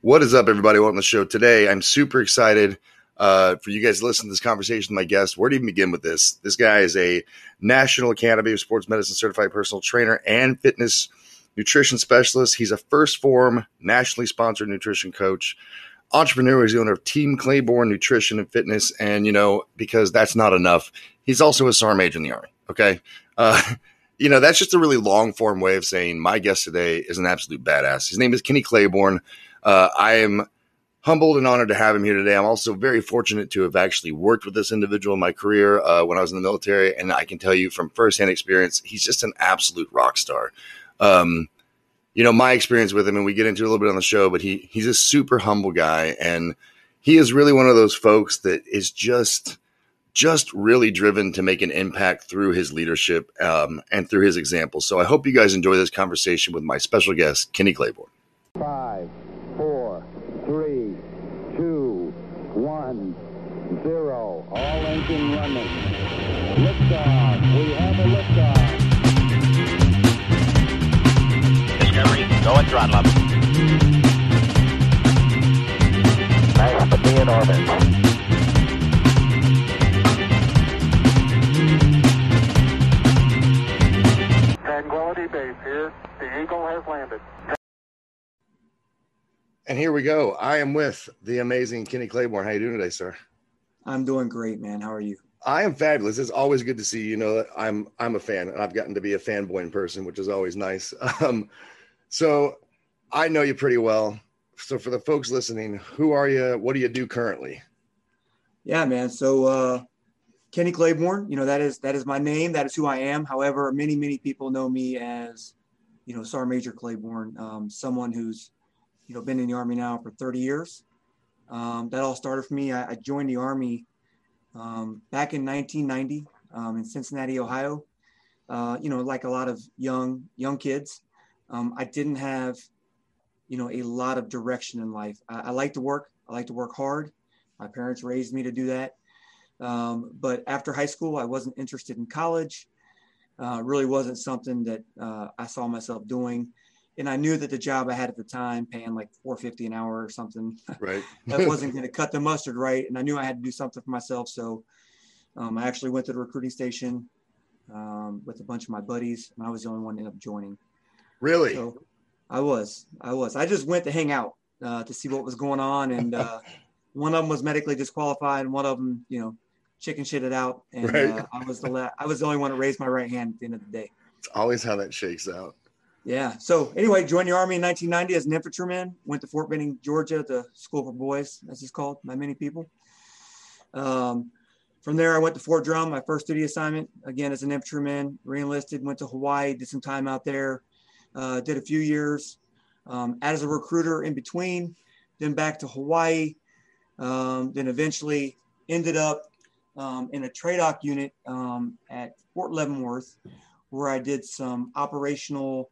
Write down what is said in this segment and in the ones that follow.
What is up, everybody? Welcome to the show today. I'm super excited uh, for you guys to listen to this conversation with my guest. Where to even begin with this? This guy is a National Academy of Sports Medicine certified personal trainer and fitness nutrition specialist. He's a 1st Phorm nationally sponsored nutrition coach, entrepreneur. He's the owner of Team Claiborne Nutrition and Fitness. And, you know, because that's not enough, he's also a SAR major in the Army. Okay. Uh, you know, that's just a really long form way of saying my guest today is an absolute badass. His name is Kenny Claiborne. Uh, I am humbled and honored to have him here today. I'm also very fortunate to have actually worked with this individual in my career uh, when I was in the military. And I can tell you from firsthand experience, he's just an absolute rock star. Um, you know, my experience with him, and we get into a little bit on the show, but he he's a super humble guy. And he is really one of those folks that is just just really driven to make an impact through his leadership um, and through his example. So I hope you guys enjoy this conversation with my special guest, Kenny Claiborne. Five, four, three, two, one, zero. All engine running. Liftoff. We have a liftoff. Discovery, go and throttle up. Nice to be in orbit. Tranquility Base here. The Eagle has landed. And here we go. I am with the amazing Kenny Claiborne. How you doing today, sir? I'm doing great, man. How are you? I am fabulous. It's always good to see you. You know, I'm I'm a fan, and I've gotten to be a fanboy in person, which is always nice. Um, so I know you pretty well. So for the folks listening, who are you? What do you do currently? Yeah, man. So uh, Kenny Claiborne, you know that is that is my name. That is who I am. However, many many people know me as, you know, Sergeant Major Claiborne, um, someone who's, you know, been in the Army now for 30 years. Um, that all started for me. I, I joined the Army um, back in 1990 um, in Cincinnati, Ohio. Uh, you know, like a lot of young young kids, um, I didn't have, you know, a lot of direction in life. I, I like to work. I like to work hard. My parents raised me to do that. Um, but after high school, I wasn't interested in college. Uh, really wasn't something that uh, I saw myself doing. And I knew that the job I had at the time, paying like 450 an hour or something, Right. that wasn't going to cut the mustard right. And I knew I had to do something for myself. So um, I actually went to the recruiting station um, with a bunch of my buddies, and I was the only one that ended up joining. really? So I was, I was. I just went to hang out uh, to see what was going on, and uh, one of them was medically disqualified, and one of them, you know, chicken shitted out, and Right. uh, I was the la- I was the only one that raised my right hand at the end of the day. it's always how that shakes out. Yeah. So anyway, joined the army in 1990 as an infantryman. Went to Fort Benning, Georgia, the School for Boys, as it's called by many people. Um, from there, I went to Fort Drum, my first duty assignment, again as an infantryman. Reenlisted, went to Hawaii, did some time out there, uh, did a few years um, as a recruiter in between, then back to Hawaii, um, then eventually ended up um, in a TRADOC unit um, at Fort Leavenworth, where I did some operational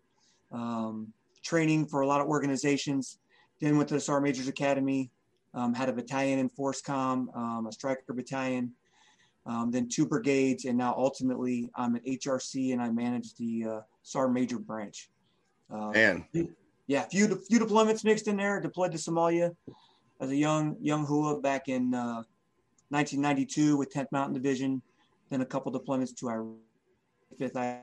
um, training for a lot of organizations. Then went to the Sergeant Majors Academy, um, had a battalion in FORSCOM, um, a Stryker battalion, um, then two brigades, and now ultimately I'm at HRC and I manage the uh, Major branch. Uh, Man, yeah, few few deployments mixed in there. Deployed to Somalia as a young young hua back in uh, 1992 with 10th Mountain Division. Then a couple deployments to our fifth, I-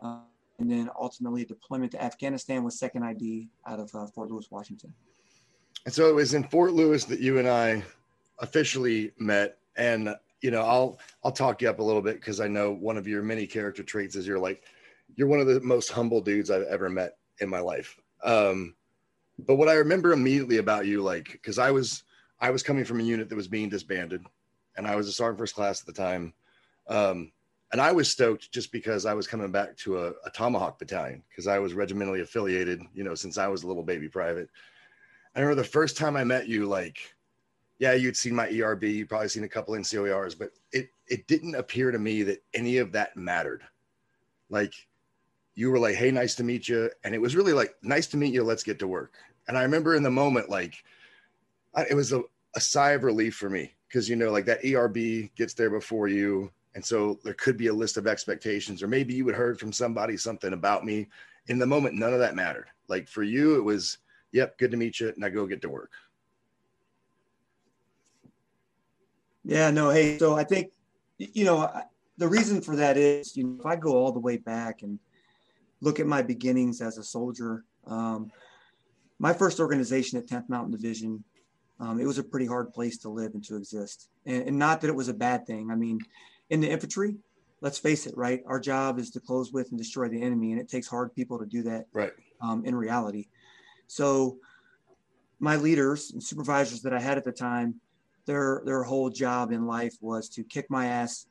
uh, and then ultimately deployment to Afghanistan with second ID out of uh, Fort Lewis, Washington. And so it was in Fort Lewis that you and I officially met. And you know, I'll I'll talk you up a little bit because I know one of your many character traits is you're like you're one of the most humble dudes I've ever met in my life. Um, but what I remember immediately about you, like, because I was I was coming from a unit that was being disbanded, and I was a sergeant first class at the time. Um, and I was stoked just because I was coming back to a, a Tomahawk battalion because I was regimentally affiliated, you know, since I was a little baby private. I remember the first time I met you, like, yeah, you'd seen my ERB, you'd probably seen a couple NCOERs, but it it didn't appear to me that any of that mattered. Like, you were like, "Hey, nice to meet you," and it was really like, "Nice to meet you. Let's get to work." And I remember in the moment, like, I, it was a, a sigh of relief for me because you know, like that ERB gets there before you, and so there could be a list of expectations, or maybe you had heard from somebody something about me. In the moment, none of that mattered. Like for you, it was Yep, good to meet you. Now go get to work. Yeah, no, hey, so I think, you know, the reason for that is, you know, if I go all the way back and look at my beginnings as a soldier, um, my first organization at 10th Mountain Division, um, it was a pretty hard place to live and to exist. And, and not that it was a bad thing. I mean, in the infantry, let's face it, right? Our job is to close with and destroy the enemy, and it takes hard people to do that Right. um, in reality. So, my leaders and supervisors that I had at the time, their their whole job in life was to kick my ass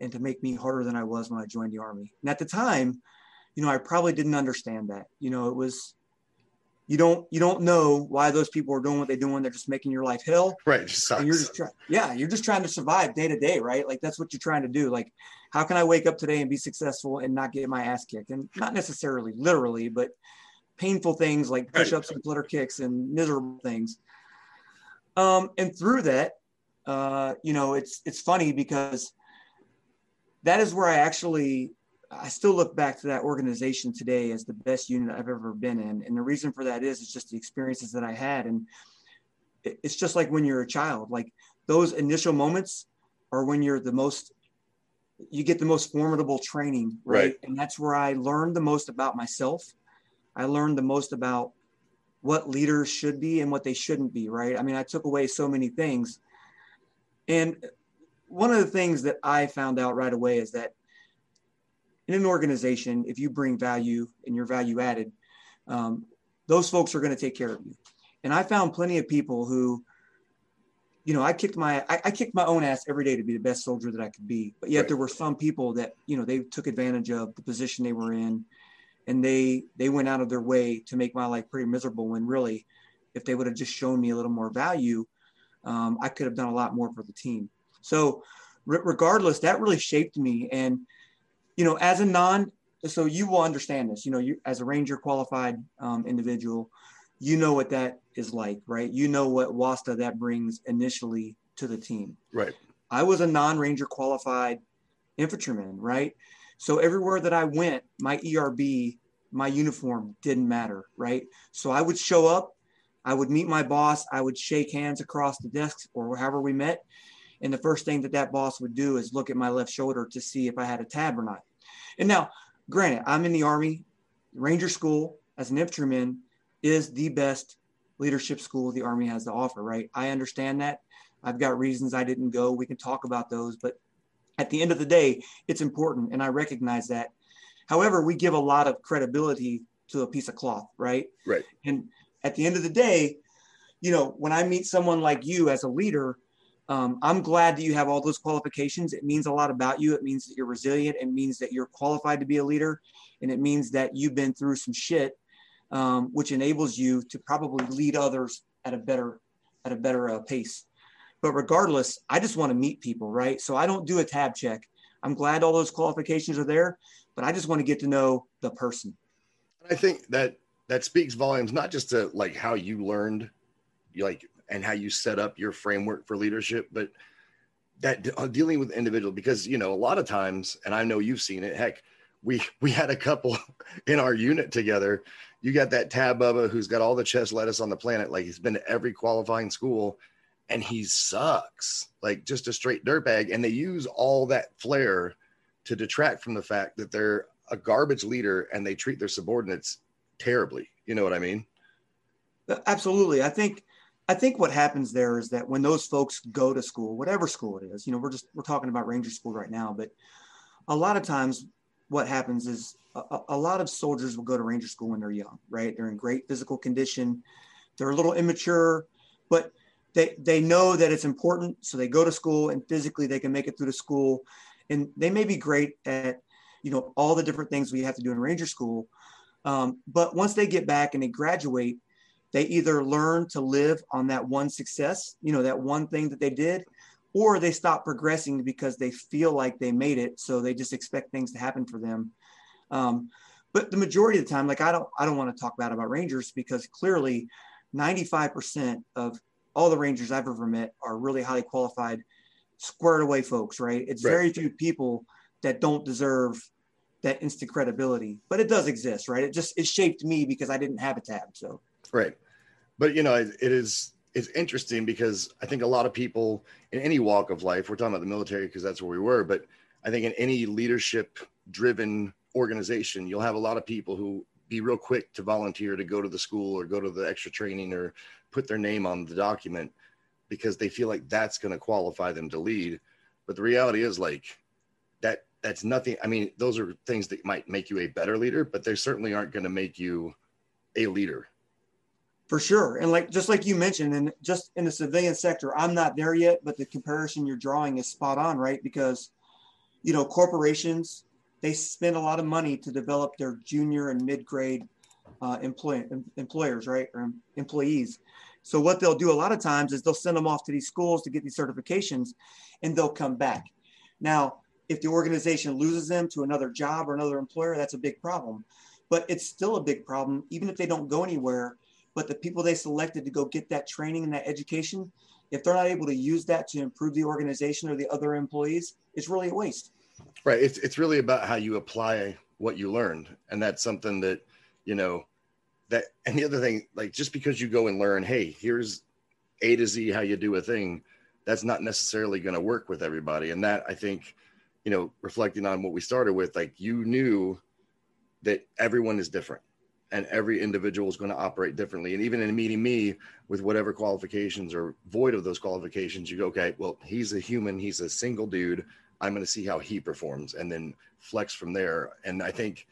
and to make me harder than I was when I joined the army. And at the time, you know, I probably didn't understand that. You know, it was you don't you don't know why those people are doing what they're doing. They're just making your life hell. Right. It just And you're just trying, yeah, you're just trying to survive day to day, right? Like that's what you're trying to do. Like, how can I wake up today and be successful and not get my ass kicked? And not necessarily literally, but painful things like push-ups and flutter kicks and miserable things. Um, and through that, uh, you know, it's it's funny because that is where I actually I still look back to that organization today as the best unit I've ever been in. And the reason for that is it's just the experiences that I had. And it's just like when you're a child, like those initial moments are when you're the most you get the most formidable training, right? Right. And that's where I learned the most about myself. I learned the most about what leaders should be and what they shouldn't be, right? I mean, I took away so many things. And one of the things that I found out right away is that in an organization, if you bring value and you're value added, um, those folks are going to take care of you. And I found plenty of people who, you know, I kicked my I, I kicked my own ass every day to be the best soldier that I could be. But yet Right. there were some people that you know they took advantage of the position they were in, and they they went out of their way to make my life pretty miserable. When really, if they would have just shown me a little more value, um, I could have done a lot more for the team. So, re- regardless, that really shaped me. And you know, as a non, so you will understand this. You know, you as a Ranger qualified um, individual, you know what that is like, right? You know what WASTA that brings initially to the team. Right. I was a non-ranger qualified infantryman, right? So everywhere that I went, my ERB, my uniform didn't matter, right? So I would show up, I would meet my boss, I would shake hands across the desk or however we met, and the first thing that that boss would do is look at my left shoulder to see if I had a tab or not. And now, granted, I'm in the Army, Ranger School as an infantryman is the best leadership school the Army has to offer, right? I understand that. I've got reasons I didn't go. We can talk about those, but at the end of the day, it's important, and I recognize that. However, we give a lot of credibility to a piece of cloth, right? Right. And at the end of the day, you know, when I meet someone like you as a leader, um, I'm glad that you have all those qualifications. It means a lot about you. It means that you're resilient. It means that you're qualified to be a leader, and it means that you've been through some shit, um, which enables you to probably lead others at a better at a better uh, pace. But regardless, I just want to meet people, right? So I don't do a tab check. I'm glad all those qualifications are there, but I just want to get to know the person. I think that that speaks volumes, not just to like how you learned, like, and how you set up your framework for leadership, but that uh, dealing with individual because you know a lot of times, and I know you've seen it. Heck, we we had a couple in our unit together. You got that tab Bubba who's got all the chest lettuce on the planet, like he's been to every qualifying school, and he sucks, like just a straight dirtbag. And they use all that flair to detract from the fact that they're a garbage leader and they treat their subordinates terribly. You know what I mean? Uh, Absolutely. I think I think what happens there is that when those folks go to school, whatever school it is, you know, we're just we're talking about Ranger School right now, but a lot of times what happens is a, a- lot of soldiers will go to Ranger School when they're young, right? They're in great physical condition, they're a little immature, but they they know that it's important, so they go to school and physically they can make it through the school, and they may be great at you know all the different things we have to do in Ranger School, um, but once they get back and they graduate they either learn to live on that one success, you know, that one thing that they did, or they stop progressing because they feel like they made it. So they just expect things to happen for them. Um, but the majority of the time, like I don't, I don't want to talk bad about Rangers because clearly 95% of all the Rangers I've ever met are really highly qualified, squared away folks, right? It's Right. very few people that don't deserve that instant credibility, but it does exist, right? It just, it shaped me because I didn't have a tab. So Right. but you know, it, it is it's interesting because I think a lot of people in any walk of life, we're talking about the military because that's where we were, but I think in any leadership driven organization, you'll have a lot of people who be real quick to volunteer to go to the school or go to the extra training or put their name on the document because they feel like that's going to qualify them to lead. But the reality is like that that's nothing. I mean, those are things that might make you a better leader, but they certainly aren't going to make you a leader for sure. And like just like you mentioned and just in the civilian sector i'm not there yet but the comparison you're drawing is spot on right? Because you know corporations they spend a lot of money to develop their junior and mid-grade uh, employ- employers right? Or employees. So what they'll do a lot of times is they'll send them off to these schools to get these certifications and they'll come back. Now if the organization loses them to another job or another employer that's a big problem. But it's still a big problem even if they don't go anywhere but the people they selected to go get that training and that education, if they're not able to use that to improve the organization or the other employees, it's really a waste. Right. It's it's really about how you apply what you learned, and that's something that you know that. And the other thing, like just because you go and learn, hey, here's A to Z how you do a thing, that's not necessarily going to work with everybody. And that I think, you know, reflecting on what we started with, like you knew that everyone is different and every individual is going to operate differently. And even in meeting me with whatever qualifications or void of those qualifications, you go, okay, well, he's a human, he's a single dude. I'm going to see how he performs and then flex from there. And I think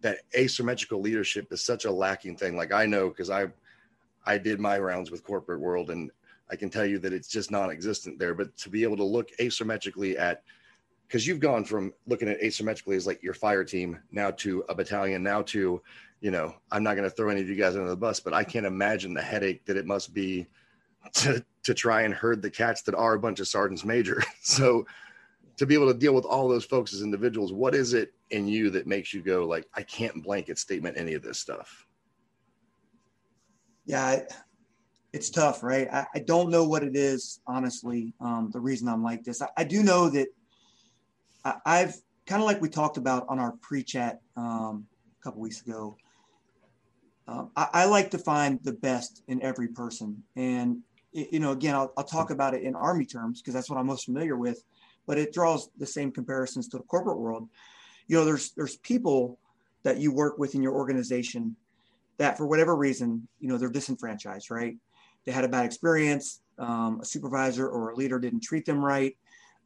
that asymmetrical leadership is such a lacking thing. Like I know because I I did my rounds with corporate world and I can tell you that it's just non-existent there. But to be able to look asymmetrically at because you've gone from looking at asymmetrically as like your fire team now to a battalion now to you know, I'm not going to throw any of you guys under the bus, but I can't imagine the headache that it must be to to try and herd the cats that are a bunch of sergeants major. So to be able to deal with all those folks as individuals, what is it in you that makes you go like, I can't blanket statement any of this stuff? Yeah, it's tough, right? I, I don't know what it is, honestly. Um, the reason I'm like this, I, I do know that I, have kind of like we talked about on our pre-chat um, a couple weeks ago. Um, I, I, like to find the best in every person. And, you know, again, I'll, I'll talk about it in Army terms because that's what I'm most familiar with, but it draws the same comparisons to the corporate world. You know, there's, there's people that you work with in your organization that for whatever reason, you know, they're disenfranchised, right? They had a bad experience. Um, a supervisor or a leader didn't treat them right.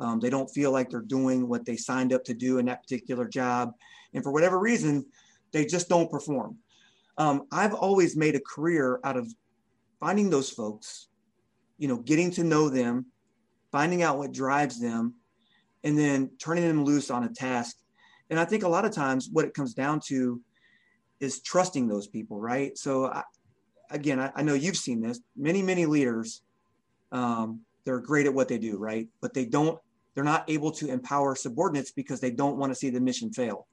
Um, they don't feel like they're doing what they signed up to do in that particular job. And for whatever reason, they just don't perform um, I've always made a career out of finding those folks, you know, getting to know them, finding out what drives them, and then turning them loose on a task. And I think a lot of times what it comes down to is trusting those people, right? So, I, again, I, I, know you've seen this. Many, many leaders, um, they're great at what they do, right? But they don't, they're not able to empower subordinates because they don't want to see the mission fail.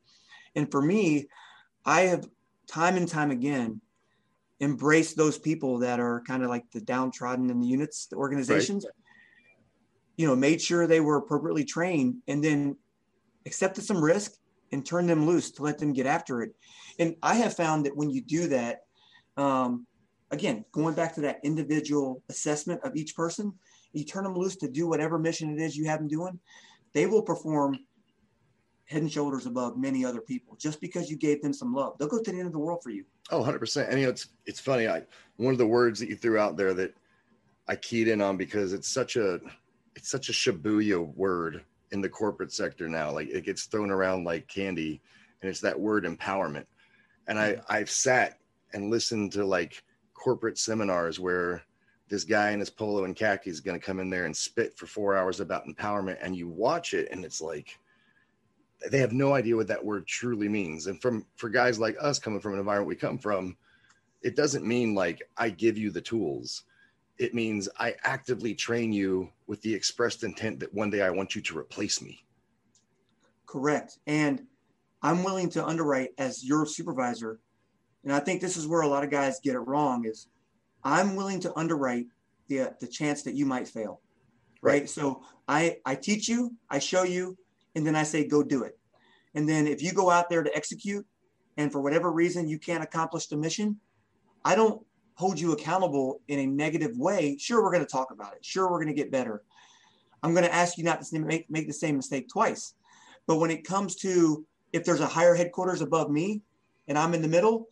And for me, I have time and time again embrace those people that are kind of like the downtrodden in the units, the organizations. Right. You know, made sure they were appropriately trained and then accepted some risk and turned them loose to let them get after it. And I have found that when you do that, um, again, going back to that individual assessment of each person, you turn them loose to do whatever mission it is you have them doing, they will perform head and shoulders above many other people just because you gave them some love. They'll go to the end of the world for you. Oh, 100%. And you know, it's it's funny. I one of the words that you threw out there that I keyed in on because it's such a it's such a Shibuya word in the corporate sector now. Like it gets thrown around like candy, and it's that word empowerment. And I I've sat and listened to like corporate seminars where this guy in his polo and khaki is going to come in there and spit for four hours about empowerment, and you watch it, and it's like they have no idea what that word truly means. And from for guys like us coming from an environment we come from, it doesn't mean like I give you the tools. It means I actively train you with the expressed intent that one day I want you to replace me. Correct. And I'm willing to underwrite as your supervisor. And I think this is where a lot of guys get it wrong is I'm willing to underwrite the the chance that you might fail. Right? right? So I I teach you, I show you, and then I say, go do it. And then if you go out there to execute and for whatever reason you can't accomplish the mission, I don't hold you accountable in a negative way, sure, we're going to talk about it. Sure, we're going to get better. I'm going to ask you not to make, make the same mistake twice. But when it comes to if there's a higher headquarters above me and I'm in the middle,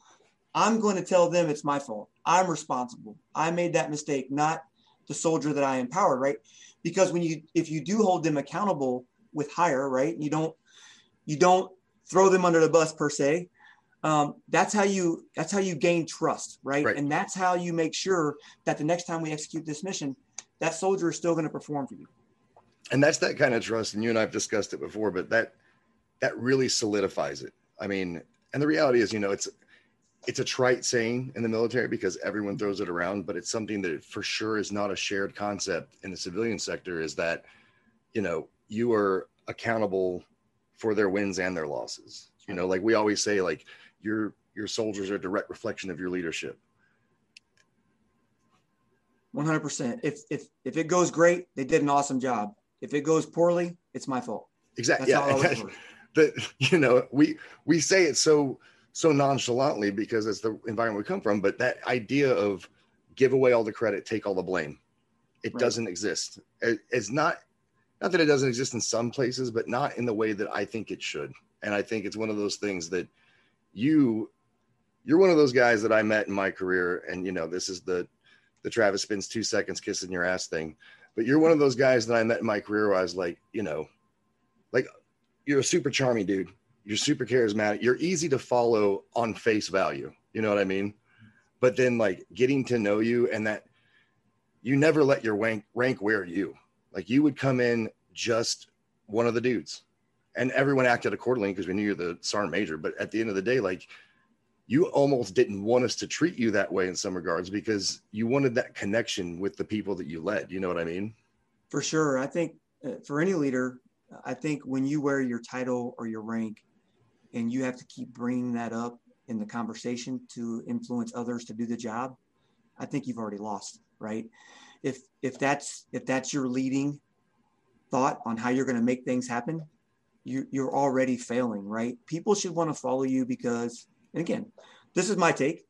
I'm going to tell them it's my fault. I'm responsible. I made that mistake, not the soldier that I empowered, right? Because when you if you do hold them accountable with higher, right? You don't you don't throw them under the bus per se. Um, that's how you that's how you gain trust, right? Right. And that's how you make sure that the next time we execute this mission, that soldier is still going to perform for you. and that's that kind of trust and you and i've discussed it before but that that really solidifies it i mean and the reality is you know it's it's a trite saying in the military because everyone throws it around but it's something that for sure is not a shared concept in the civilian sector is that you know you are accountable for their wins and their losses you know like we always say like your your soldiers are a direct reflection of your leadership 100%. If if if it goes great, they did an awesome job. If it goes poorly, it's my fault. exactly That's how it yeah that you know we we say it so so nonchalantly because it's the environment we come from but that idea of give away all the credit take all the blame it Right. doesn't exist It- it's not not that it doesn't exist in some places but not in the way that i think it should and i think it's one of those things that you you're one of those guys that i met in my career and you know this is the the travis spends two seconds kissing your ass thing but you're one of those guys that i met in my career where i was like you know like you're a super charming dude. You're super charismatic. You're easy to follow on face value. You know what I mean? But then like getting to know you and that you never let your rank rank wear you. Like you would come in just one of the dudes. And everyone acted accordingly because we knew you're the sergeant major. But at the end of the day, like you almost didn't want us to treat you that way in some regards because you wanted that connection with the people that you led. You know what I mean? For sure. I think uh, for any leader, I think when you wear your title or your rank and you have to keep bringing that up in the conversation to influence others to do the job, I think you've already lost, right? If if that's if that's your leading thought on how you're going to make things happen, you you're already failing, right? People should want to follow you because and again, this is my take,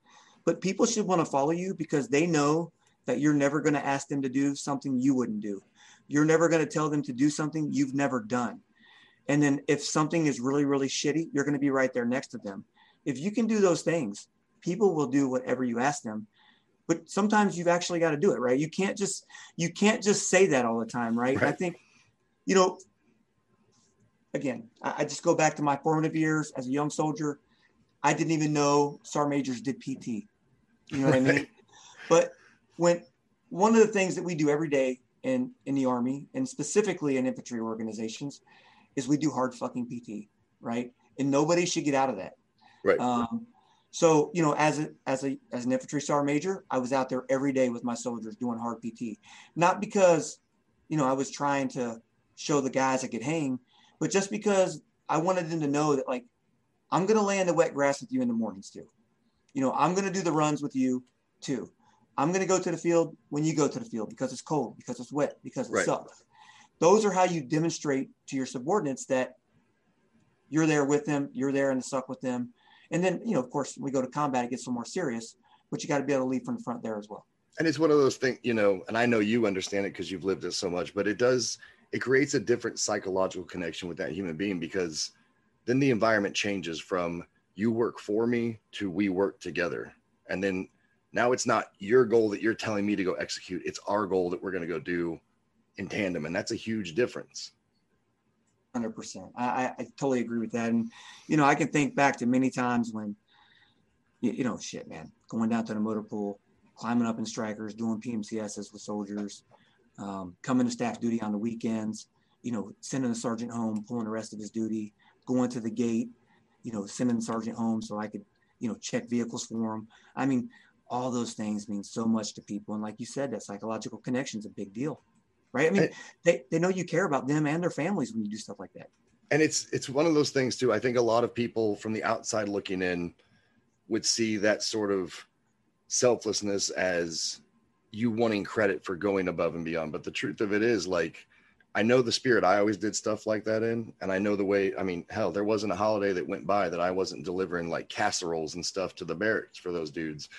but people should want to follow you because they know that you're never going to ask them to do something you wouldn't do. You're never going to tell them to do something you've never done. And then if something is really, really shitty, you're going to be right there next to them. If you can do those things, people will do whatever you ask them. But sometimes you've actually got to do it, right? You can't just you can't just say that all the time, right? I think, you know, again, I, I just go back to my formative years as a young soldier. I didn't even know sergeant majors did PT. You know what I mean? But when one of the things that we do every day in in the army and specifically in infantry organizations is we do hard fucking PT, right? And nobody should get out of that. Right. Um, so you know, as a as a as an infantry sergeant major, I was out there every day with my soldiers doing hard PT, not because you know I was trying to show the guys I could hang, but just because I wanted them to know that like I'm gonna lay in the wet grass with you in the mornings too. You know, I'm gonna do the runs with you too. I'm gonna go to the field when you go to the field because it's cold, because it's wet, because it Right. sucks. Those are how you demonstrate to your subordinates that you're there with them, you're there in the suck with them. And then, you know, of course, we go to combat, it gets a little more serious, but you got to be able to lead from the front there as well. and it's one of those things you know and i know you understand it because you've lived it so much but it does it creates a different psychological connection with that human being because then the environment changes from you work for me to we work together and then now it's not your goal that you're telling me to go execute it's our goal that we're going to go do in tandem and that's a huge difference Hundred percent. I, I totally agree with that. And you know, I can think back to many times when, you, you know, shit, man, going down to the motor pool, climbing up in Strykers, doing PMCSs with soldiers, um, coming to staff duty on the weekends. You know, sending the sergeant home, pulling the rest of his duty, going to the gate. You know, sending the sergeant home so I could, you know, check vehicles for him. I mean, all those things mean so much to people. And like you said, that psychological connection is a big deal, right? I mean, And- they, they know you care about them and their families when you do stuff like that. and it's it's one of those things too i think a lot of people from the outside looking in would see that sort of selflessness as you wanting credit for going above and beyond but the truth of it is like i know the spirit i always did stuff like that in and i know the way i mean hell there wasn't a holiday that went by that i wasn't delivering like casseroles and stuff to the barracks for those dudes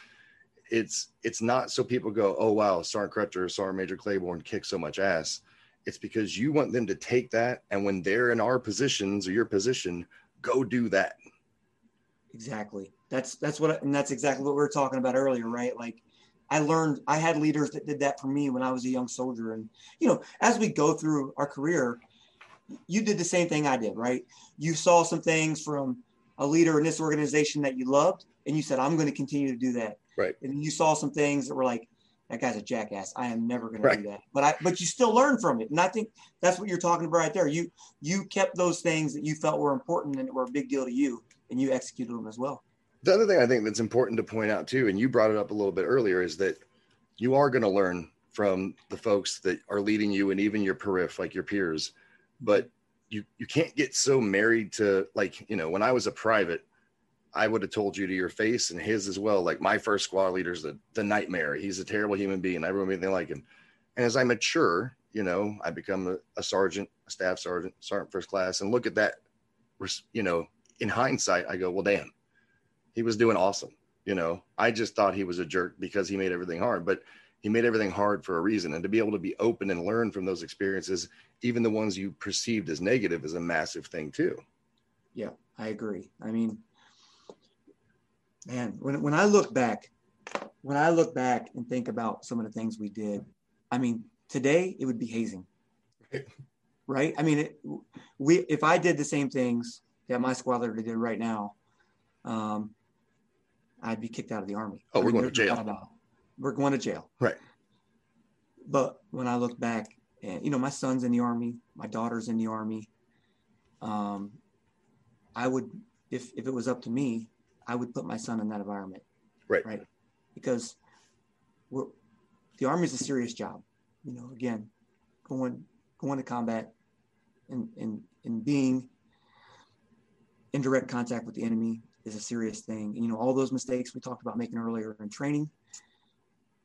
it's it's not so people go, oh wow, Sergeant Crutcher or Sergeant Major Claiborne kicked so much ass. It's because you want them to take that, and when they're in our positions or your position, go do that. Exactly. That's that's what and that's exactly what we were talking about earlier, right? Like I learned I had leaders that did that for me when I was a young soldier. And you know, as we go through our career, you did the same thing I did, right? You saw some things from a leader in this organization that you loved, and you said, I'm going to continue to do that. Right. And you saw some things that were like, that guy's a jackass. I am never going Right. to do that. But I but you still learn from it. And I think that's what you're talking about right there. You you kept those things that you felt were important and were a big deal to you, and you executed them as well. The other thing I think that's important to point out too, and you brought it up a little bit earlier, is that you are going to learn from the folks that are leading you and even your periph, like your peers. But you you can't get so married to like you know when I was a private, I would have told you to your face and his as well. Like my first squad leader's the the nightmare. He's a terrible human being. I remember anything like him. And as I mature, you know, I become a, a sergeant, a staff sergeant, sergeant first class, and look at that. You know, in hindsight, I go, well, damn, he was doing awesome. You know, I just thought he was a jerk because he made everything hard, but he made everything hard for a reason. And to be able to be open and learn from those experiences, even the ones you perceived as negative, is a massive thing too. Yeah, I agree. I mean, man, when when I look back, when I look back and think about some of the things we did, I mean, today it would be hazing, Right. right? I mean, it, we if I did the same things that my squad leader did right now, um, I'd be kicked out of the army. Oh, I we're mean, going to jail. doubt about it. We're going to jail. Right. But when I look back, and you know, my son's in the army, my daughter's in the army. Um, I would, if if it was up to me, I would put my son in that environment. Right. Right. Because we're the army is a serious job. You know, again, going going to combat and and and being in direct contact with the enemy is a serious thing. And, you know, all those mistakes we talked about making earlier in training,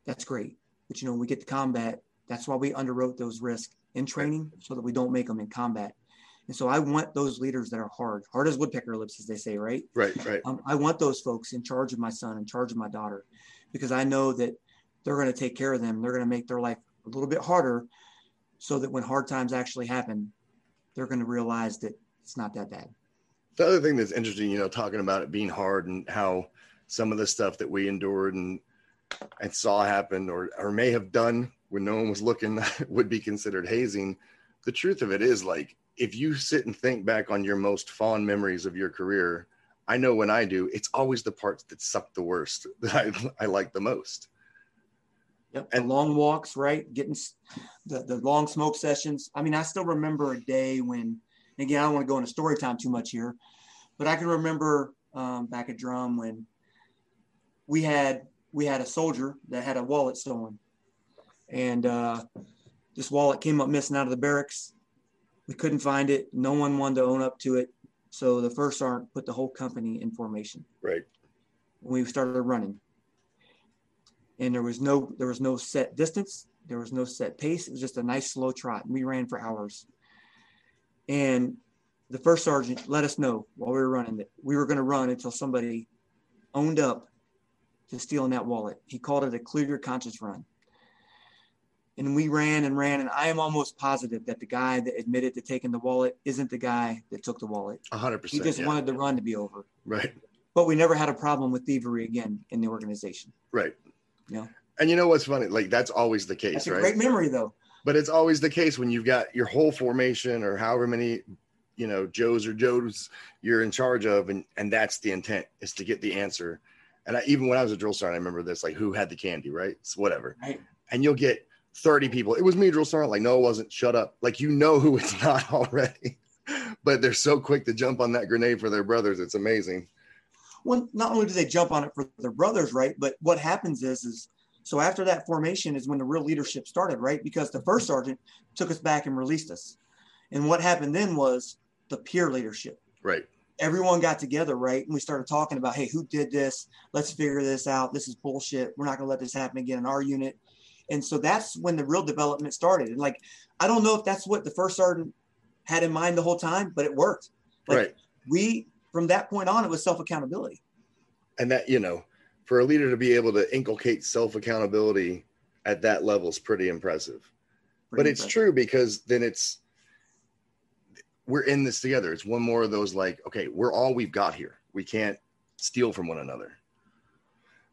that's great. But you know, when we get to combat, that's why we underwrote those risks in training so that we don't make them in combat. And so I want those leaders that are hard, hard as woodpecker lips, as they say, right? Right, right. Um, I want those folks in charge of my son, in charge of my daughter, because I know that they're going to take care of them. They're going to make their life a little bit harder so that when hard times actually happen, they're going to realize that it's not that bad. The other thing that's interesting, you know, talking about it being hard and how some of the stuff that we endured and and saw happen or or may have done when no one was looking would be considered hazing. The truth of it is like if you sit and think back on your most fond memories of your career, I know when I do, it's always the parts that suck the worst that I, I like the most. Yep. And- long walks, right? Getting the, the long smoke sessions. I mean, I still remember a day when, again, I don't want to go into story time too much here, but I can remember um, back at drum when we had we had a soldier that had a wallet stolen, and uh, this wallet came up missing out of the barracks. We couldn't find it. No one wanted to own up to it, so the first sergeant put the whole company in formation Right. we started running. And there was no there was no set distance, there was no set pace. It was just a nice slow trot. And we ran for hours. And the first sergeant let us know while we were running that we were going to run until somebody owned up to stealing that wallet. He called it a clear your conscience run. And we ran and ran, and I am almost positive that the guy that admitted to taking the wallet isn't the guy that took the wallet. A hundred He just yeah. wanted the run to be over Right. but we never had a problem with thievery again in the organization. Right. Yeah. And you know what's funny? Like that's always the case, That's a right? great memory, though. but it's always the case when you've got your whole formation or however many you know joes or joes you're in charge of and and that's the intent is to get the answer and I, even when i was a drill sergeant i remember this like who had the candy right it's whatever Right. and you'll get 30 people it was me drill sergeant like no it wasn't shut up like you know who it's not already but they're so quick to jump on that grenade for their brothers it's amazing Well, not only do they jump on it for their brothers, right? But what happens is, is so after that formation is when the real leadership started, right? Because the first sergeant took us back and released us, and what happened then was the peer leadership. right Everyone got together, right? And we started talking about, hey, who did this? Let's figure this out. This is bullshit. We're not going to let this happen again in our unit. And so that's when the real development started. And like, I don't know if that's what the first sergeant had in mind the whole time, but it worked. Like, right we from that point on it was self accountability and that you know for a leader to be able to inculcate self accountability at that level is pretty impressive. but Pretty it's true because then it's we're in this together. It's one more of those like, okay, we're all we've got here. We can't steal from one another.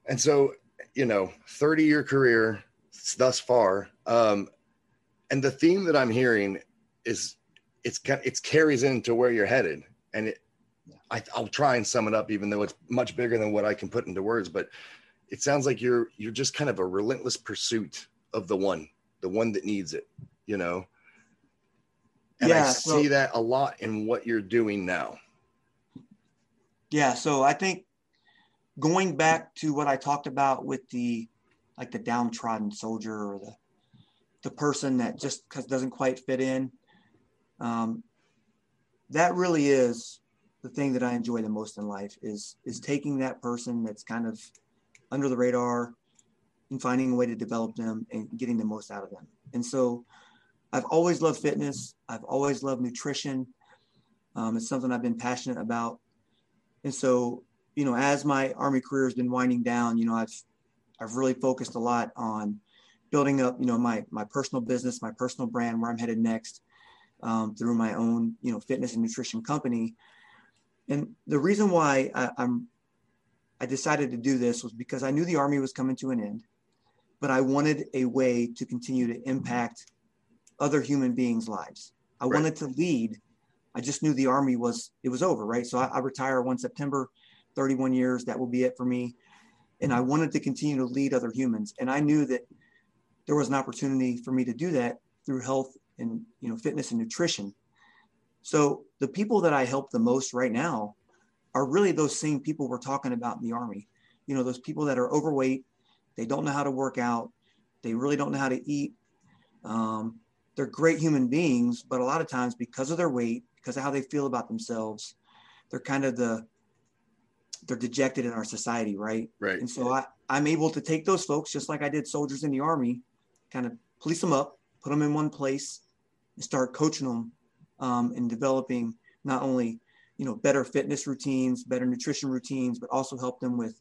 And so, you know, 30 year career thus far. Um, and the theme that I'm hearing is it's kind it's carries into where you're headed. And it, I, I'll try and sum it up, even though it's much bigger than what I can put into words. But it sounds like you're you're just kind of a relentless pursuit of the one, the one that needs it. You know. And I Yeah, so- see that a lot in what you're doing now. Yeah, so I think going back to what I talked about with the like the downtrodden soldier or the the person that just 'cause doesn't quite fit in, um, that really is the thing that I enjoy the most in life is is taking that person that's kind of under the radar and finding a way to develop them and getting the most out of them. And so I've always loved fitness. I've always loved nutrition. Um, it's something I've been passionate about. And so, you know, as my Army career has been winding down, you know, I've I've really focused a lot on building up, you know, my my personal business, my personal brand, where I'm headed next, um, through my own, you know, fitness and nutrition company. And the reason why I, I'm I decided to do this was because I knew the Army was coming to an end, but I wanted a way to continue to impact other human beings' lives. I Right. wanted to lead. I just knew the Army was it was over, right? So I, I retire one September, 31 years. That will be it for me. And I wanted to continue to lead other humans. And I knew that there was an opportunity for me to do that through health and you know fitness and nutrition. So the people that I help the most right now are really those same people we're talking about in the army. You know, those people that are overweight, they don't know how to work out, they really don't know how to eat. Um, they're great human beings, but a lot of times because of their weight, because of how they feel about themselves, they're kind of the they're dejected in our society, right? Right. And so I, I'm able to take those folks, just like I did soldiers in the army, kind of police them up, put them in one place, and start coaching them um, and developing not only you know better fitness routines, better nutrition routines, but also help them with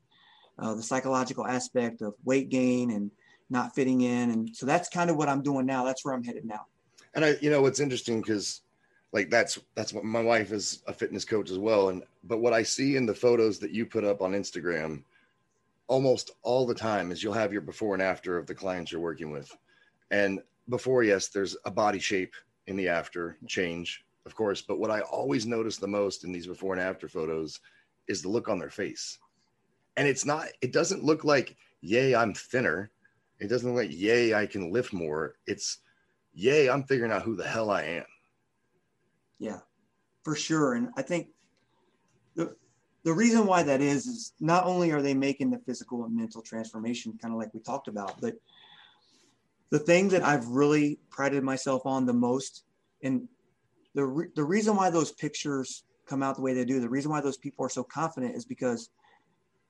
uh, the psychological aspect of weight gain and not fitting in. And so that's kind of what I'm doing now. That's where I'm headed now. And I, you know, what's interesting because like that's that's what my wife is a fitness coach as well. And but what I see in the photos that you put up on Instagram almost all the time is you'll have your before and after of the clients you're working with. And before, yes, there's a body shape in the after change, of course. But what I always notice the most in these before and after photos is the look on their face. And it's not, it doesn't look like, yay, I'm thinner. It doesn't look like, yay, I can lift more. It's, yay, I'm figuring out who the hell I am. Yeah, for sure. And I think the the reason why that is is not only are they making the physical and mental transformation, kind of like we talked about, but the thing that I've really prided myself on the most, and the re- the reason why those pictures come out the way they do, the reason why those people are so confident is because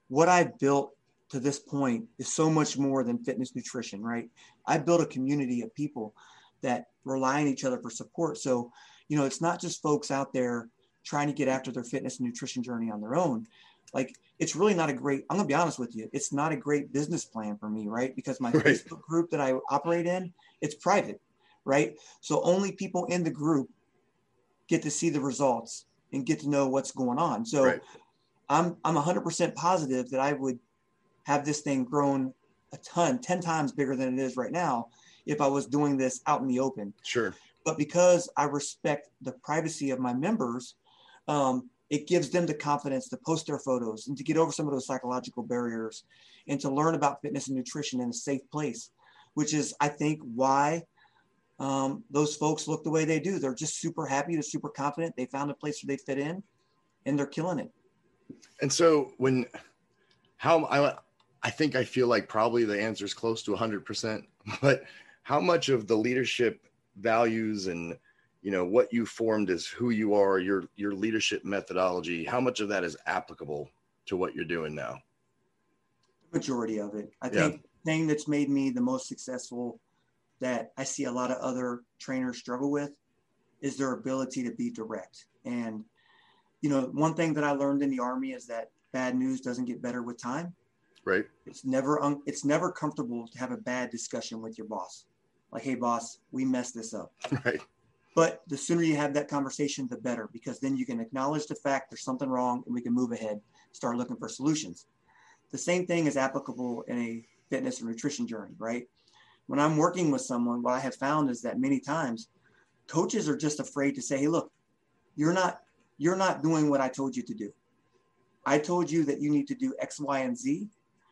what I've built to this point is so much more than fitness nutrition, right? I built a community of people that rely on each other for support. So, you know, it's not just folks out there trying to get after their fitness and nutrition journey on their own. Like, it's really not a great, I'm gonna be honest with you, it's not a great business plan for me, right? Because my Right. Facebook group that I operate in, it's private, right? So only people in the group get to see the results and get to know what's going on. So Right. I'm I'm 100% positive that I would have this thing grown a ton, 10 times bigger than it is right now if I was doing this out in the open. Sure. But because I respect the privacy of my members, um, it gives them the confidence to post their photos and to get over some of those psychological barriers and to learn about fitness and nutrition in a safe place, which is, I think, why um, those folks look the way they do. They're just super happy, they're super confident, they found a place where they fit in, and they're killing it. And so when how I I think I feel like probably the answer is close to 100%, but how much of the leadership values and you know what you formed as who you are, your your leadership methodology, how much of that is applicable to what you're doing now? majority of it. I Yeah. think the thing that's made me the most successful that I see a lot of other trainers struggle with is their ability to be direct. And you know, one thing that I learned in the army is that bad news doesn't get better with time. Right. It's never un- it's never comfortable to have a bad discussion with your boss. Like, hey, boss, we messed this up. Right. But the sooner you have that conversation, the better, because then you can acknowledge the fact there's something wrong and we can move ahead, start looking for solutions. The same thing is applicable in a fitness and nutrition journey, right? When I'm working with someone, what I have found is that many times coaches are just afraid to say, hey, look, you're not you're not doing what I told you to do. I told you that you need to do X, Y, and Z.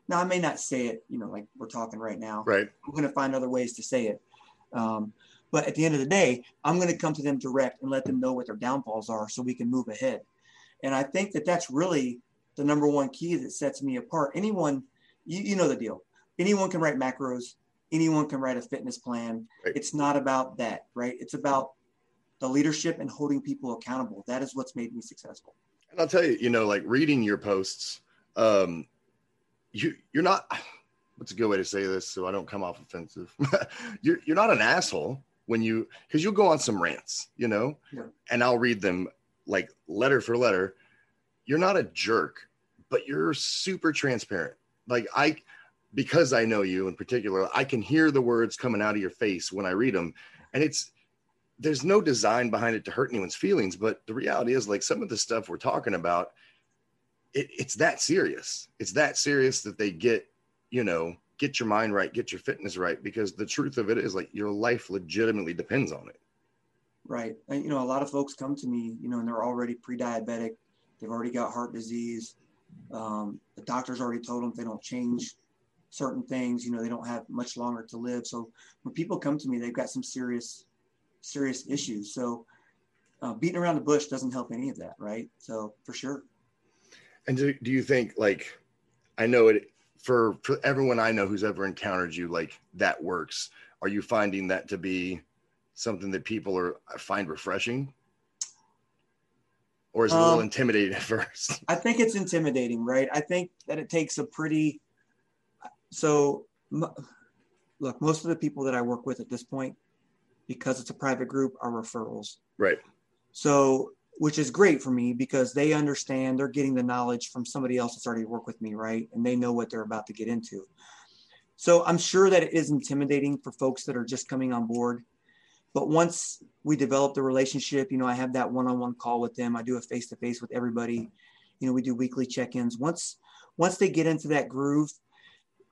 Now I may not say it, you know, like we're talking right now. Right. I'm going to find other ways to say it. Um, but at the end of the day, I'm going to come to them direct and let them know what their downfalls are so we can move ahead. And I think that that's really the number one key that sets me apart. Anyone, you, you know the deal. Anyone can write macros. Anyone can write a fitness plan. Right. It's not about that, right? It's about the leadership and holding people accountable. That is what's made me successful. And I'll tell you, you know, like reading your posts, um, you you're not what's a good way to say this so I don't come off offensive. you're you're not an asshole when you because you'll go on some rants, you know, Yeah. and I'll read them like letter for letter. You're not a jerk, but you're super transparent. Like I because I know you in particular, I can hear the words coming out of your face when I read them. And it's there's no design behind it to hurt anyone's feelings, but the reality is like some of the stuff we're talking about, it, it's that serious. It's that serious that they get, you know, get your mind right, get your fitness right, because the truth of it is like your life legitimately depends on it. Right. And, you know, a lot of folks come to me, you know, and they're already pre-diabetic. They've already got heart disease. Um, the doctor's already told them they don't change certain things, you know, they don't have much longer to live. So when people come to me, they've got some serious, serious issues. So uh, beating around the bush doesn't help any of that. Right. So for sure. And do, do you think like I know it for for everyone I know who's ever encountered you, like that works. Are you finding that to be something that people are find refreshing? Or is it a little Um, intimidating at first? I think it's intimidating, right? I think that it takes a pretty so m- look, most of the people that I work with at this point, because it's a private group, are referrals. Right. So, which is great for me because they understand they're getting the knowledge from somebody else that's already worked with me, right? And they know what they're about to get into. So, I'm sure that it is intimidating for folks that are just coming on board. But once we develop the relationship, you know, I have that one on one call with them. I do a face to face with everybody. You know, we do weekly check ins. Once, once they get into that groove,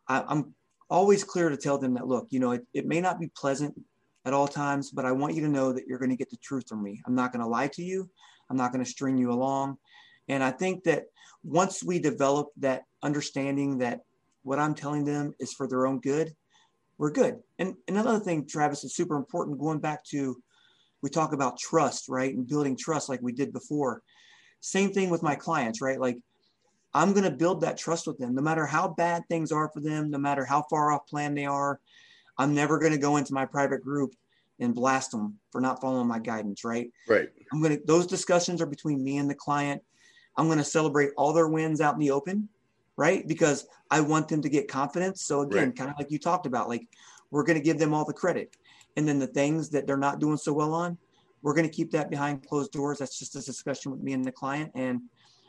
I, I'm always clear to tell them that, look, you know, it, it may not be pleasant at all times, but I want you to know that you're going to get the truth from me. I'm not going to lie to you. I'm not going to string you along. And I think that once we develop that understanding that what I'm telling them is for their own good, we're good. And another thing, Travis, is super important going back to we talk about trust, right? And building trust like we did before. Same thing with my clients, right? Like I'm going to build that trust with them no matter how bad things are for them, no matter how far off plan they are. I'm never going to go into my private group and blast them for not following my guidance, right? Right. I'm going to, those discussions are between me and the client. I'm going to celebrate all their wins out in the open, right? Because I want them to get confidence. So again, Right. kind of like you talked about, like we're going to give them all the credit. And then the things that they're not doing so well on, we're going to keep that behind closed doors. That's just a discussion with me and the client. And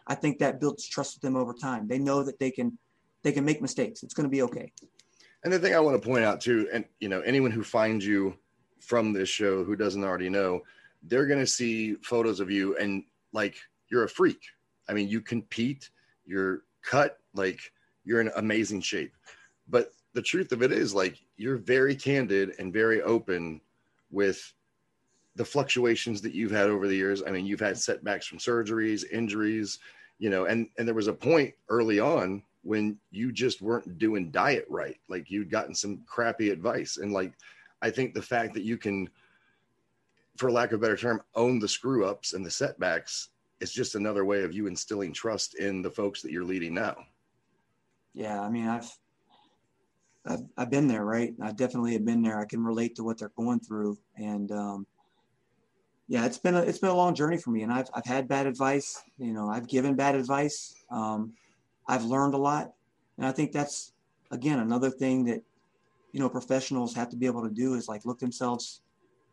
I think that builds trust with them over time. They know that they can, they can make mistakes. It's going to be okay. And the thing I want to point out too, and you know, anyone who finds you from this show who doesn't already know, they're gonna see photos of you and like you're a freak. I mean, you compete, you're cut, like you're in amazing shape. But the truth of it is like you're very candid and very open with the fluctuations that you've had over the years. I mean, you've had setbacks from surgeries, injuries, you know, and and there was a point early on when you just weren't doing diet right. Like you'd gotten some crappy advice. And like I think the fact that you can, for lack of a better term, own the screw ups and the setbacks is just another way of you instilling trust in the folks that you're leading now. Yeah, I mean, I've, I've I've been there, right? I definitely have been there. I can relate to what they're going through, and um, yeah, it's been a it's been a long journey for me, and I've I've had bad advice. You know, I've given bad advice. Um, I've learned a lot, and I think that's again another thing that you know professionals have to be able to do is like look themselves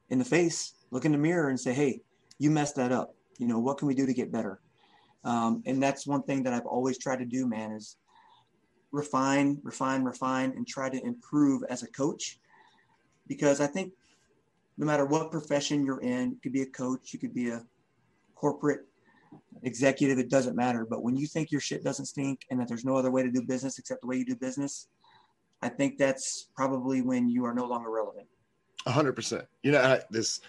in the face, look in the mirror, and say, "Hey, you messed that up. You know, what can we do to get better?" Um, and that's one thing that I've always tried to do, man. Is refine, refine, refine, and try to improve as a coach. Because I think no matter what profession you're in, you could be a coach, you could be a corporate executive, it doesn't matter. But when you think your shit doesn't stink and that there's no other way to do business except the way you do business, I think that's probably when you are no longer relevant. A hundred percent. You know, I, this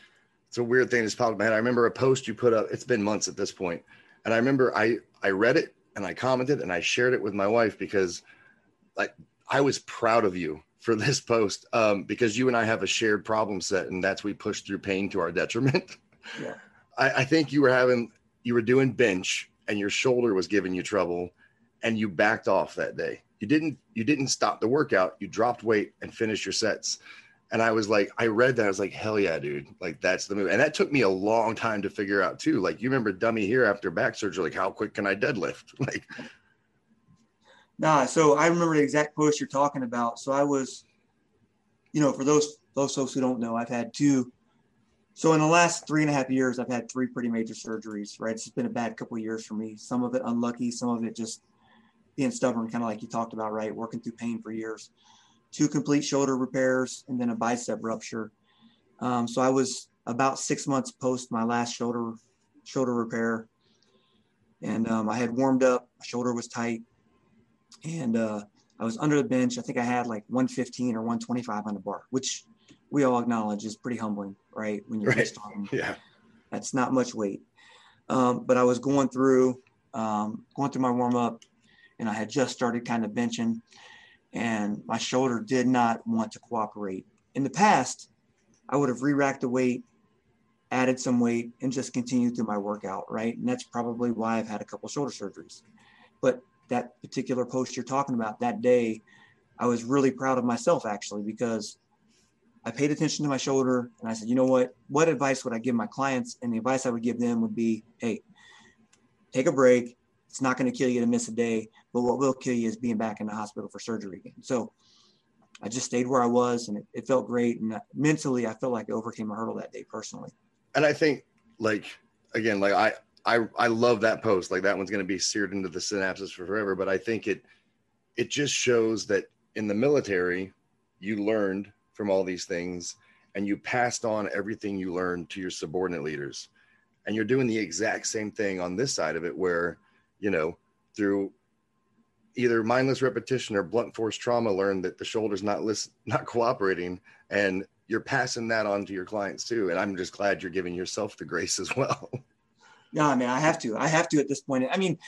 it's a weird thing that's popped in my head. I remember a post you put up. It's been months at this point, and I remember I I read it and I commented and I shared it with my wife because, like, I was proud of you for this post um, because you and I have a shared problem set, and that's we push through pain to our detriment. Yeah. I, I think you were having you were doing bench and your shoulder was giving you trouble, and you backed off that day. You didn't you didn't stop the workout. You dropped weight and finished your sets. And I was like, I read that. I was like, hell yeah, dude. Like, that's the move. And that took me a long time to figure out, too. Like, you remember Dummy here after back surgery, like, how quick can I deadlift? Like, Nah, so I remember the exact post you're talking about. So I was, you know, for those those folks who don't know, I've had two. So in the last three and a half years, I've had three pretty major surgeries. Right, it's been a bad couple years for me. Some of it unlucky, some of it just being stubborn, kind of like you talked about. Right, working through pain for years. Two complete shoulder repairs and then a bicep rupture. Um, so I was about six months post my last shoulder shoulder repair, and um, I had warmed up. My shoulder was tight and uh, I was under the bench. I think I had like 115 or 125 on the bar, which we all acknowledge is pretty humbling, right? When you're Right. just starting, yeah. that's not much weight. Um, but I was going through, um, going through my warm up, and I had just started kind of benching, and my shoulder did not want to cooperate. In the past, I would have re-racked the weight, added some weight, and just continued through my workout, right? And that's probably why I've had a couple shoulder surgeries. But that particular post you're talking about that day, I was really proud of myself actually because I paid attention to my shoulder and I said, you know what? What advice would I give my clients? And the advice I would give them would be, hey, take a break. It's not going to kill you to miss a day, but what will kill you is being back in the hospital for surgery again. So I just stayed where I was and it, it felt great. And uh, mentally, I felt like I overcame a hurdle that day personally. And I think, like, again, like, I, I, I love that post. Like, that one's going to be seared into the synapses for forever. But I think it, it just shows that in the military, you learned from all these things and you passed on everything you learned to your subordinate leaders. And you're doing the exact same thing on this side of it, where, you know, through either mindless repetition or blunt force trauma, learned that the shoulder's not listen, not cooperating, and you're passing that on to your clients too. And I'm just glad you're giving yourself the grace as well. No, I mean, I have to. I have to at this point. I mean,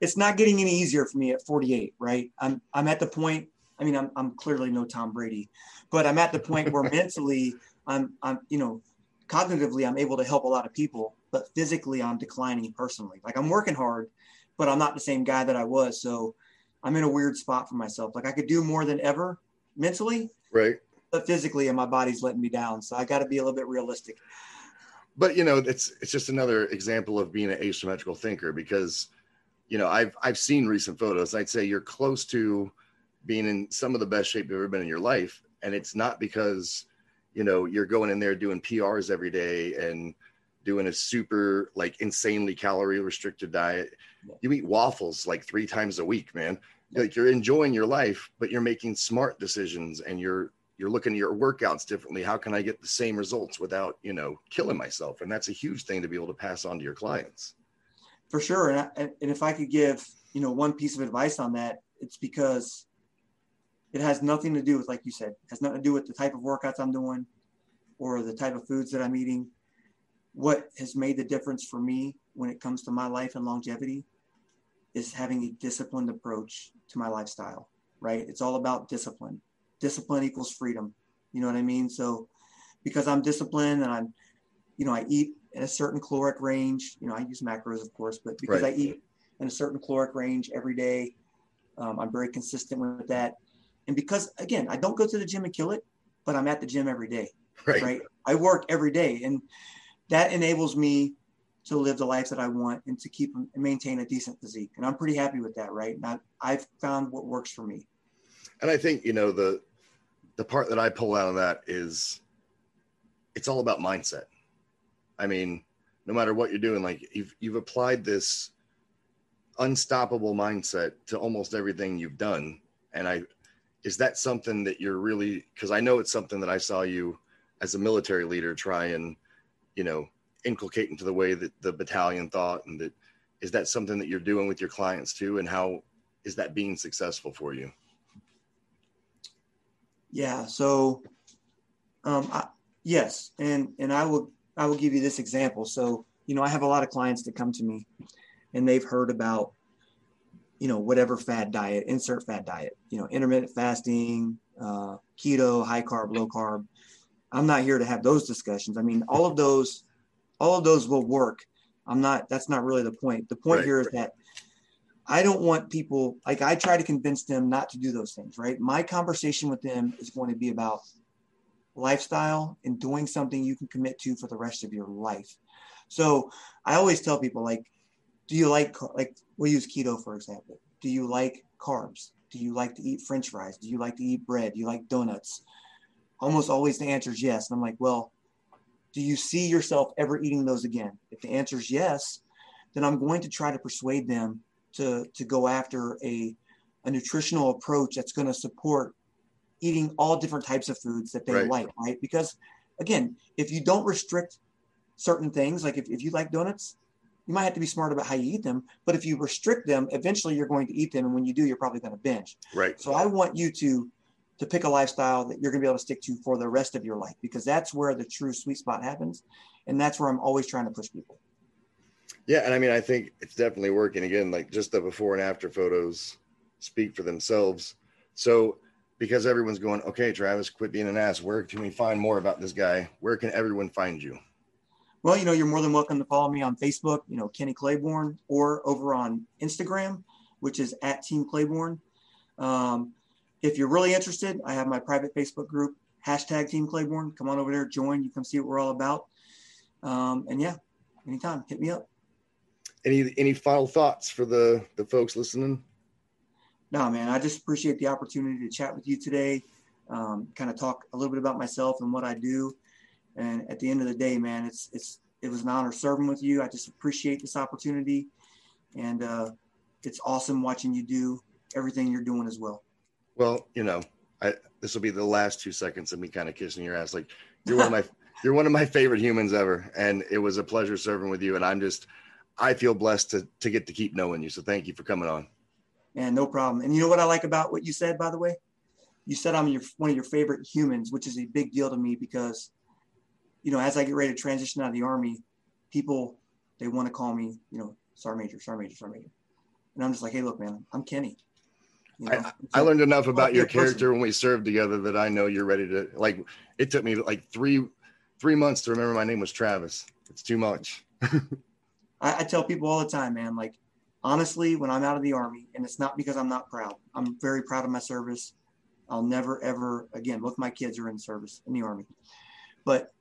it's not getting any easier for me at 48, right? I'm I'm at the point. I mean, I'm I'm clearly no Tom Brady, but I'm at the point where mentally, I'm I'm you know, cognitively, I'm able to help a lot of people, but physically, I'm declining personally. Like I'm working hard, but I'm not the same guy that I was. So I'm in a weird spot for myself. Like I could do more than ever mentally, right. but physically, and my body's letting me down. So I got to be a little bit realistic. but you know it's it's just another example of being an asymmetrical thinker because you know i've i've seen recent photos i'd say you're close to being in some of the best shape you've ever been in your life and it's not because you know you're going in there doing prs every day and doing a super like insanely calorie restricted diet. You eat waffles like three times a week man. Like you're enjoying your life but you're making smart decisions and you're you're looking at your workouts differently. How can i get the same results without you know killing myself? And that's a huge thing to be able to pass on to your clients. For sure. And, I, and if i could give you know one piece of advice on that it's because it has nothing to do with like you said it has nothing to do with the type of workouts i'm doing or the type of foods that i'm eating what has made the difference for me when it comes to my life and longevity is having a disciplined approach to my lifestyle right? It's all about discipline. Discipline equals freedom. You know what i mean? So because i'm disciplined and i'm you know i eat in a certain caloric range you know i use macros of course but because Right. i eat in a certain caloric range every day um, i'm very consistent with that. And because again i don't go to the gym and kill it but i'm at the gym every day right, right? I work every day. And that enables me to live the life that i want and to keep and maintain a decent physique. And i'm pretty happy with that right? I've found what works for me. And i think you know the the part that i pull out of that is it's all about mindset. I mean no matter what you're doing like you've you've applied this unstoppable mindset to almost everything you've done. And I, is that something that you're really, because I know it's something that I saw you as a military leader try and, you know, inculcate into the way that the battalion thought and that is that something that you're doing with your clients too and how is that being successful for you Yeah. So, um, I, yes, and and I will I will give you this example. So, you know, I have a lot of clients that come to me, and they've heard about, you know, whatever fad diet, insert fad diet, you know, intermittent fasting, uh, keto, high carb, low carb. I'm not here to have those discussions. I mean, all of those, all of those will work. I'm not. That's not really the point. The point Right, here is that I don't want people like I try to convince them not to do those things, right? My conversation with them is going to be about lifestyle and doing something you can commit to for the rest of your life. So I always tell people like, do you like like we'll use keto for example. Do you like carbs? Do you like to eat French fries? Do you like to eat bread? Do you like donuts? Almost always the answer is yes. And I'm like, well, do you see yourself ever eating those again? If the answer is yes, then I'm going to try to persuade them to to go after a a nutritional approach that's going to support eating all different types of foods that they Right. like, right? Because again, if you don't restrict certain things, like if, if you like donuts, you might have to be smart about how you eat them. But if you restrict them, eventually you're going to eat them. And when you do, you're probably going to binge. right So I want you to to pick a lifestyle that you're going to be able to stick to for the rest of your life because that's where the true sweet spot happens, and that's where I'm always trying to push people. yeah and i mean i think it's definitely working. Again like just the before and after photos speak for themselves. So because everyone's going okay travis quit being an ass. Where can we find more about this guy? Where can everyone find you? Well, you know, you're more than welcome to follow me on Facebook, you know, Kenny Claiborne, or over on Instagram, which is at Team Claiborne. Um, if you're really interested, I have my private Facebook group, hashtag Team Claiborne. Come on over there, join. You come see what we're all about. Um, and yeah, anytime, hit me up. any any final thoughts for the the folks listening No, man, I just appreciate the opportunity to chat with you today, um, kind of talk a little bit about myself and what I do. And at the end of the day, man, it's it's it was an honor serving with you. I just appreciate this opportunity, and uh, it's awesome watching you do everything you're doing as well. Well you know i this will be the last two seconds of me kind of kissing your ass like you're one of my you're one of my favorite humans ever and it was a pleasure serving with you and i'm just i feel blessed to to get to keep knowing you so thank you for coming on And no problem. And you know what I like about what you said, by the way? You said I'm your one of your favorite humans, which is a big deal to me because, you know, as I get ready to transition out of the army, people they want to call me, you know, Sergeant Major, Sergeant Major, Sergeant Major, and I'm just like, hey, look, man, I'm Kenny. You know? I, I learned enough about your person. character when we served together that I know you're ready to like it took me like three three months to remember my name was Travis. It's too much. I, I tell people all the time, man, like honestly, when I'm out of the army, and it's not because I'm not proud. I'm very proud of my service. I'll never ever again, both my kids are in service in the army. But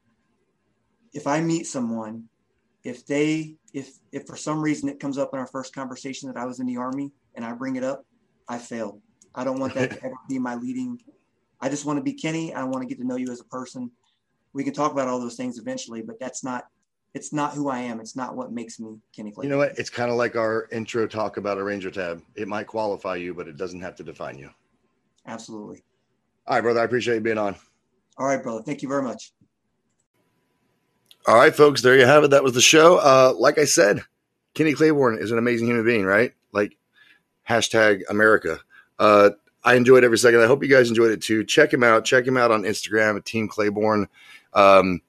if I meet someone, if they if if for some reason it comes up in our first conversation that I was in the army and I bring it up, I failed. I don't want that to ever be my leading. I just want to be Kenny. I want to get to know you as a person. We can talk about all those things eventually, but that's not it's not who I am. It's not what makes me Kenny Claiborne. You know what? It's kind of like our intro talk about a Ranger tab. It might qualify you, but it doesn't have to define you. Absolutely. All right, brother. I appreciate you being on. All right, brother. Thank you very much. All right, folks, there you have it. That was the show. Uh, like I said, Kenny Claiborne is an amazing human being, right? Like hashtag America. Uh, I enjoyed every second. I hope you guys enjoyed it too. Check him out. Check him out on Instagram at Team Claiborne. Um,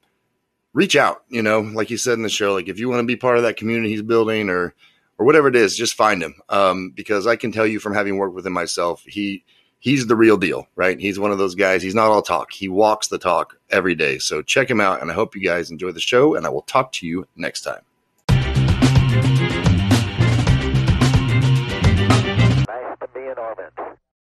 reach out, you know, like you said in the show, like if you want to be part of that community he's building or or whatever it is, just find him. Um, because I can tell you from having worked with him myself, he he's the real deal, right? He's one of those guys. He's not all talk. He walks the talk every day. So check him out, and I hope you guys enjoy the show. And I will talk to you next time.